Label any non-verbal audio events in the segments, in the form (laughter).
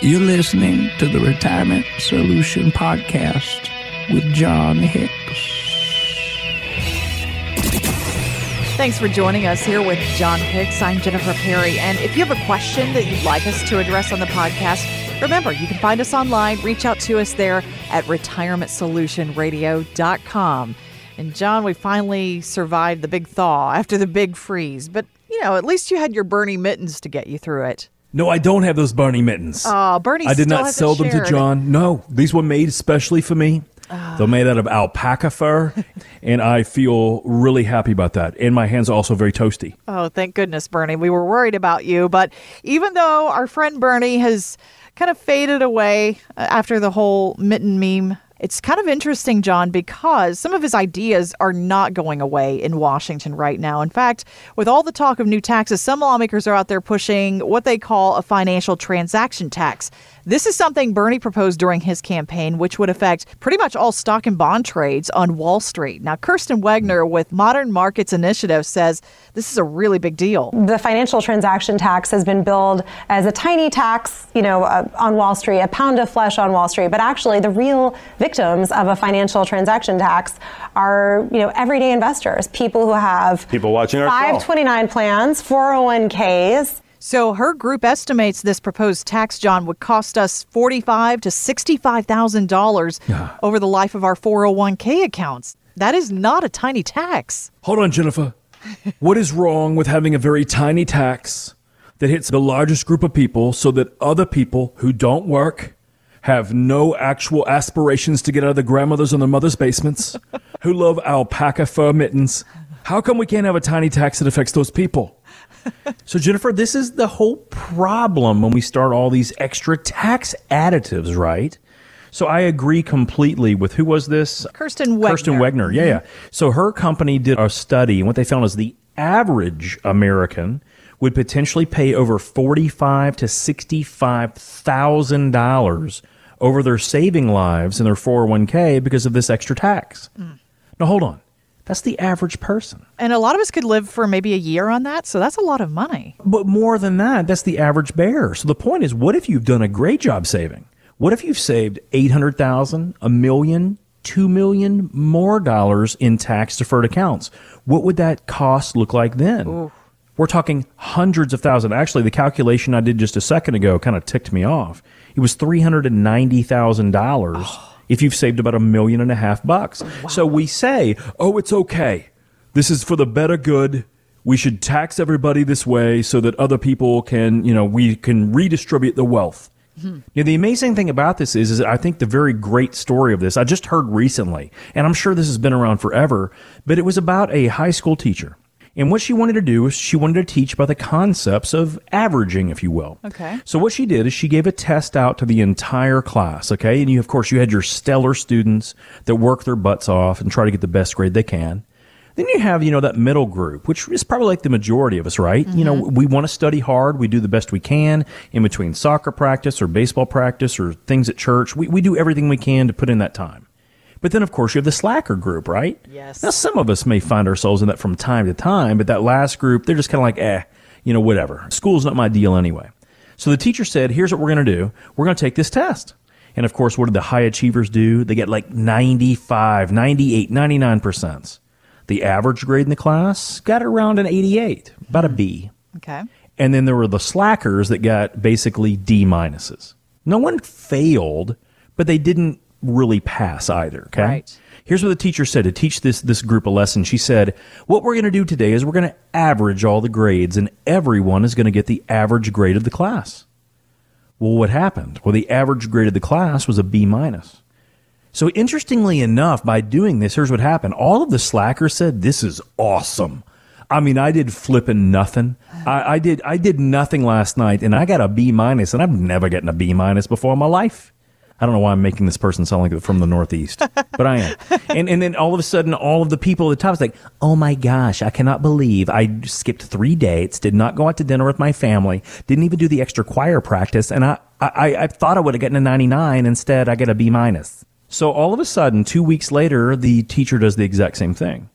You're listening to the Retirement Solution Podcast with Jon Hicks. Thanks for joining us here with Jon Hicks. I'm Jennifer Perry. And if you have a question that you'd like us to address on the podcast, remember you can find us online. Reach out to us there at retirementsolutionradio.com. And Jon, we finally survived the big thaw after the big freeze. But, you know, at least you had your Bernie mittens to get you through it. No, I don't have those Bernie mittens. Oh, Bernie I did not sell them to. Jon. No, these were made especially for me. They're made out of alpaca fur, (laughs) and I feel really happy about that. And my hands are also very toasty. Oh, thank goodness, Bernie. We were worried about you. But even though our friend Bernie has kind of faded away uh, after the whole mitten meme, it's kind of interesting, Jon, because some of his ideas are not going away in Washington right now. In fact, with all the talk of new taxes, some lawmakers are out there pushing what they call a financial transaction tax. This is something Bernie proposed during his campaign, which would affect pretty much all stock and bond trades on Wall Street. Now, Kirsten Wegner with Modern Markets Initiative says this is a really big deal. The financial transaction tax has been billed as a tiny tax, you know, uh, on Wall Street, a pound of flesh on Wall Street. But actually, the real victims of a financial transaction tax are, you know, everyday investors, people who have People watching our show. 529 plans, 401ks. So her group estimates this proposed tax, Jon, would cost us forty-five to sixty-five thousand dollars over the life of our four hundred one k accounts. That is not a tiny tax. Hold on, Jennifer. what is wrong with having a very tiny tax that hits the largest group of people so that other people who don't work, have no actual aspirations to get out of their grandmother's and their mother's basements, who love alpaca fur mittens? How come we can't have a tiny tax that affects those people? So, Jennifer, this is the whole problem when we start all these extra tax additives, right? So I agree completely with who was this? Kirsten Wegner. Kirsten Wegner. Yeah, yeah. Mm-hmm. So her company did a study, and what they found is the average American would potentially pay over forty-five to sixty-five thousand dollars over their saving lives in their four hundred one k because of this extra tax. Mm. Now, hold on. That's the average person. And a lot of us could live for maybe a year on that, so that's a lot of money. But more than that, that's the average bear. So the point is, what if you've done a great job saving? What if you've saved 800,000, a million, two million more dollars in tax deferred accounts? What would that cost look like then? We're talking hundreds of thousands. Actually, the calculation I did just a second ago kind of ticked me off. It was $390,000 if you've saved about a million and a half bucks. So we say, oh, it's okay. This is for the better good. We should tax everybody this way so that other people can, you know, we can redistribute the wealth. Hmm. Now, the amazing thing about this is, is I think the very great story of this I just heard recently, and I'm sure this has been around forever, but it was about a high school teacher. And what she wanted to do is she wanted to teach about the concepts of averaging, if you will. Okay. So what she did is she gave a test out to the entire class, okay? And you, of course, you had your stellar students that work their butts off and try to get the best grade they can. Then you have, you know, that middle group, which is probably like the majority of us, right? You know, mm-hmm. we want to study hard. We do the best we can in between soccer practice or baseball practice or things at church. We, we do everything we can to put in that time. But then, of course, you have the slacker group, right? Yes. Now, some of us may find ourselves in that from time to time, but that last group, they're just kind of like, eh, you know, whatever. School's not my deal anyway. So the teacher said, here's what we're going to do. We're going to take this test. And of course, what did the high achievers do? They get like 95, 98, 99%. The average grade in the class got around an 88, about a B. Okay. And then there were the slackers that got basically D minuses. No one failed, but they didn't really pass either. Okay. Right. Here's what the teacher said to teach this this group a lesson. She said, "What we're going to do today is we're going to average all the grades, and everyone is going to get the average grade of the class." Well, what happened? Well, the average grade of the class was a B minus. So interestingly enough, by doing this, here's what happened. All of the slackers said, "This is awesome." I mean, I did flipping nothing. I, I did I did nothing last night, and I got a B minus, and I've never gotten a B minus before in my life. I don't know why I'm making this person sound like from the Northeast, (laughs) but I am. And and then all of a sudden, all of the people at the top is like, "Oh my gosh, I cannot believe I skipped three dates, did not go out to dinner with my family, didn't even do the extra choir practice, and I I, I thought I would have gotten a 99. Instead, I get a B minus." So all of a sudden, two weeks later, the teacher does the exact same thing.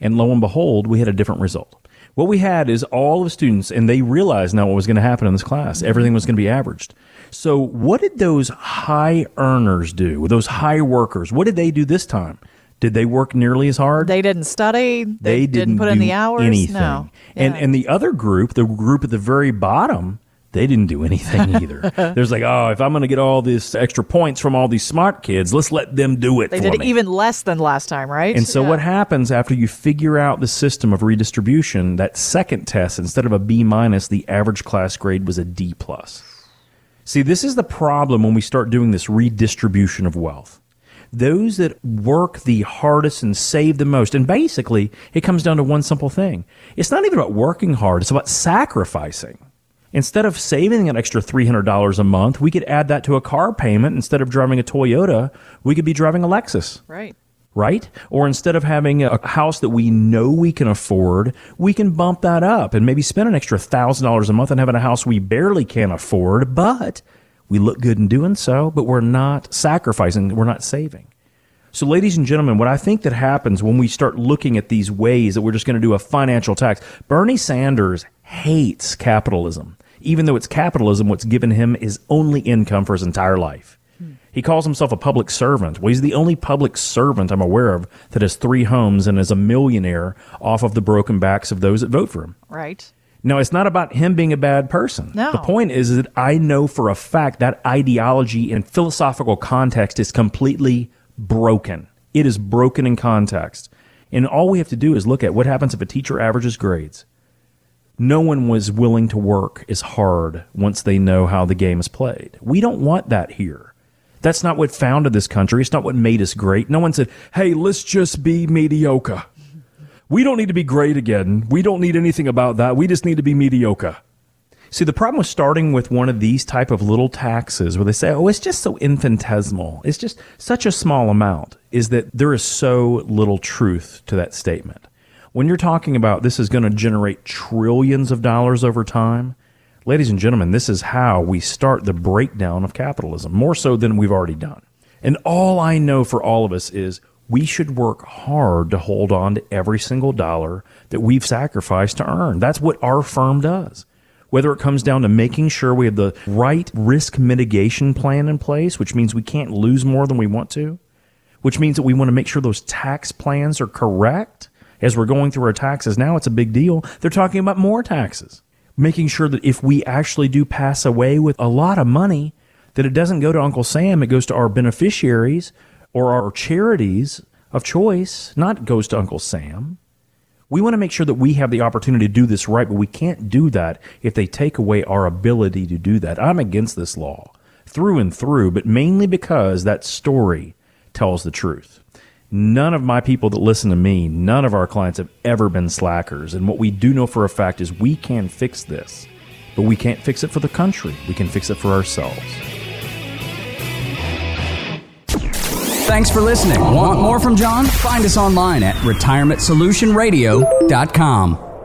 And lo and behold, we had a different result. What we had is all of the students, and they realized now what was going to happen in this class. Mm-hmm. Everything was going to be averaged. So, what did those high earners do? Those high workers, what did they do this time? Did they work nearly as hard? They didn't study. They, they didn't, put in the hours. Anything. No. And Yeah. and the other group, the group at the very bottom, they didn't do anything (laughs) either. There's like, oh, if I'm going to get all these extra points from all these smart kids, let's let them do it they did me. even less than last time, right? And so Yeah. what happens after you figure out the system of redistribution, that second test, instead of a B minus, the average class grade was a D plus. See, this is the problem when we start doing this redistribution of wealth. Those that work the hardest and save the most, and basically it comes down to one simple thing. It's not even about working hard, it's about sacrificing. Instead of saving an extra $300 a month, we could add that to a car payment. Instead of driving a Toyota, we could be driving a Lexus Right. right? Or instead of having a house that we know we can afford, we can bump that up and maybe spend an extra thousand dollars a month on having a house we barely can afford, but we look good in doing so, but we're not sacrificing, we're not saving. So, ladies and gentlemen, what I think that happens when we start looking at these ways that we're just going to do a financial tax, Bernie Sanders hates capitalism. Even though it's capitalism, what's given him is only income for his entire life. He calls himself a public servant. Well, he's the only public servant I'm aware of that has three homes and is a millionaire off of the broken backs of those that vote for him. Right. Now, it's not about him being a bad person. No. The point is that I know for a fact that ideology and philosophical context is completely broken. It is broken in context. And all we have to do is look at what happens if a teacher averages grades. No one was willing to work as hard once they know how the game is played. We don't want that here. That's not what founded this country. It's not what made us great. No one said, hey, let's just be mediocre. We don't need to be great again. We don't need anything about that. We just need to be mediocre. See, the problem with starting with one of these type of little taxes where they say, oh, it's just so infinitesimal, it's just such a small amount, is that there is so little truth to that statement. When you're talking about this is going to generate trillions of dollars over time, ladies and gentlemen, this is how we start the breakdown of capitalism, more so than we've already done. And all I know for all of us is we should work hard to hold on to every single dollar that we've sacrificed to earn. That's what our firm does. Whether it comes down to making sure we have the right risk mitigation plan in place, which means we can't lose more than we want to, which means that we want to make sure those tax plans are correct as we're going through our taxes. Now it's a big deal. They're talking about more taxes, making sure that if we actually do pass away with a lot of money, that it doesn't go to Uncle Sam, it goes to our beneficiaries or our charities of choice, not goes to Uncle Sam. We want to make sure that we have the opportunity to do this right, but we can't do that if they take away our ability to do that. I'm against this law through and through, but mainly because that story tells the truth. None of my people that listen to me, none of our clients have ever been slackers. And what we do know for a fact is we can fix this, but we can't fix it for the country. We can fix it for ourselves. Thanks for listening. Want more from Jon? Find us online at retirementsolutionradio.com.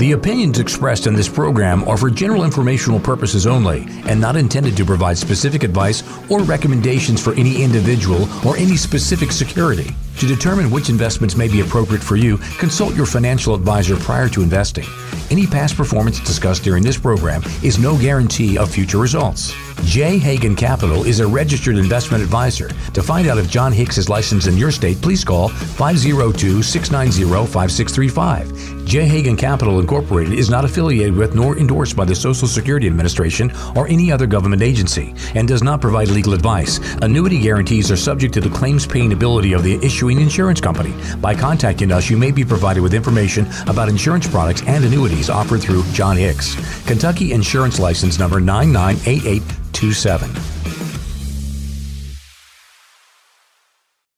The opinions expressed in this program are for general informational purposes only and not intended to provide specific advice or recommendations for any individual or any specific security. To determine which investments may be appropriate for you, consult your financial advisor prior to investing. Any past performance discussed during this program is no guarantee of future results. J. Hagan Capital is a registered investment advisor. To find out if Jon Hicks is licensed in your state, please call 502 690 5635. J. Hagan Capital Incorporated is not affiliated with nor endorsed by the Social Security Administration or any other government agency and does not provide legal advice. Annuity guarantees are subject to the claims paying ability of the issuing insurance company. By contacting us, you may be provided with information about insurance products and annuities offered through Jon Hicks. Kentucky Insurance License Number 998827.